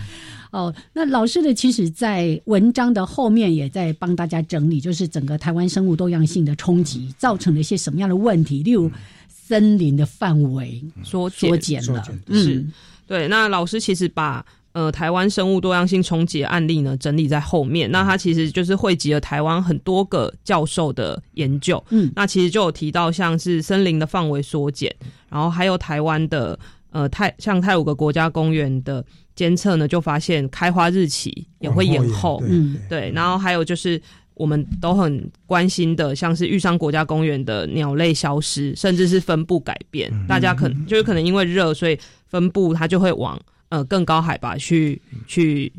哦，那老师的其实，在文章的后面也在帮大家整理，就是整个台湾生物多样性的冲击造成了一些什么样的问题，例如森林的范围缩缩减了。嗯，对。那老师其实把。呃，台湾生物多样性冲击案例呢，整理在后面。那它其实就是汇集了台湾很多个教授的研究。嗯，那其实就有提到，像是森林的范围缩减，然后还有台湾的呃泰像泰五个国家公园的监测呢，就发现开花日期也会延后。嗯，对。然后还有就是我们都很关心的，像是玉山国家公园的鸟类消失，甚至是分布改变。大家可能就是可能因为热，所以分布它就会往。呃，更高海拔去去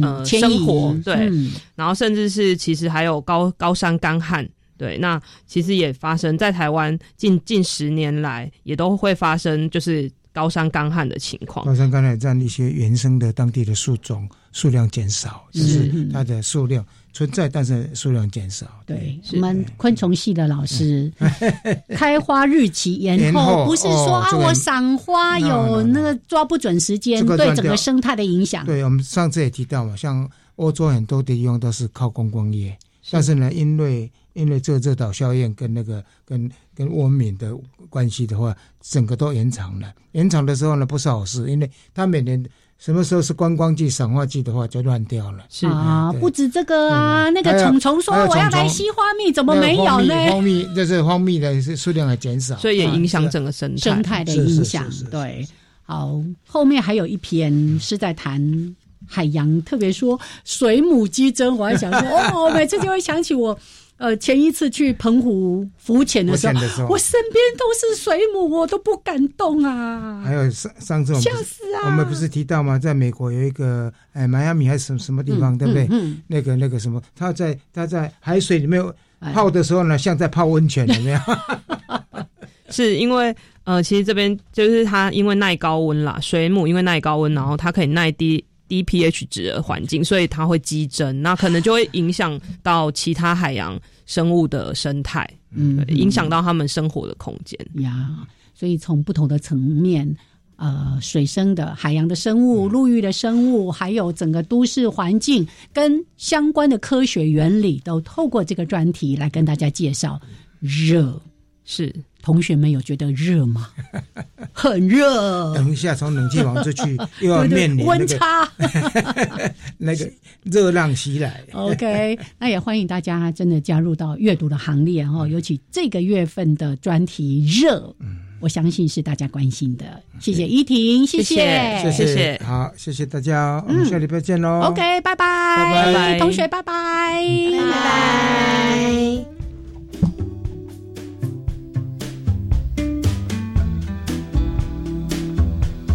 呃生活，对，然后甚至是其实还有高高山干旱，对，那其实也发生在台湾近近十年来也都会发生，就是高山干旱的情况。高山干旱占一些原生的当地的树种数量减少，就是它的数量。存在，但是数量减少。对，我们昆虫系的老师，(laughs) 开花日期延后，不是说啊，我赏花有那个抓不准时间，对整个生态的影响。对，我们上次也提到嘛，像欧洲很多地方都是靠观光业，但是呢，因为因为这热岛效应跟那个跟跟温敏的关系的话，整个都延长了。延长的时候呢，不是好事，因为它每年。什么时候是观光季、赏花季的话，就乱掉了。是啊，不止这个啊，那个虫虫说我要来吸花蜜，怎么没有呢？蜂蜜就是蜂蜜的数量还减少，所以也影响整个生态生态的影响。对，好，后面还有一篇是在谈海洋，特别说水母激增，我还想说，哦，每次就会想起我。呃，前一次去澎湖浮潜的时候，我身边都是水母，我都不敢动啊。还有上上次吓死啊！我们不是提到吗？在美国有一个哎，迈阿密还是什什么地方，对不对？那个那个什么，他在他在海水里面泡的时候呢，像在泡温泉，有没有？(laughs) 是因为呃，其实这边就是它因为耐高温啦，水母因为耐高温，然后它可以耐低。低 pH 值的环境，所以它会激增，那可能就会影响到其他海洋生物的生态，嗯，影响到他们生活的空间呀。所以从不同的层面，呃，水生的海洋的生物、陆域的生物，还有整个都市环境跟相关的科学原理，都透过这个专题来跟大家介绍。热是。同学们有觉得热吗？(laughs) 很热。等一下，从冷气房出去 (laughs) 又要面临温差，(laughs) 那个热浪袭来。OK，那也欢迎大家真的加入到阅读的行列哦。尤其这个月份的专题热，我相信是大家关心的。谢谢依婷，谢谢，谢谢，好，谢谢大家，我们下礼拜见喽。OK，拜拜，拜拜，同学，拜拜，拜拜。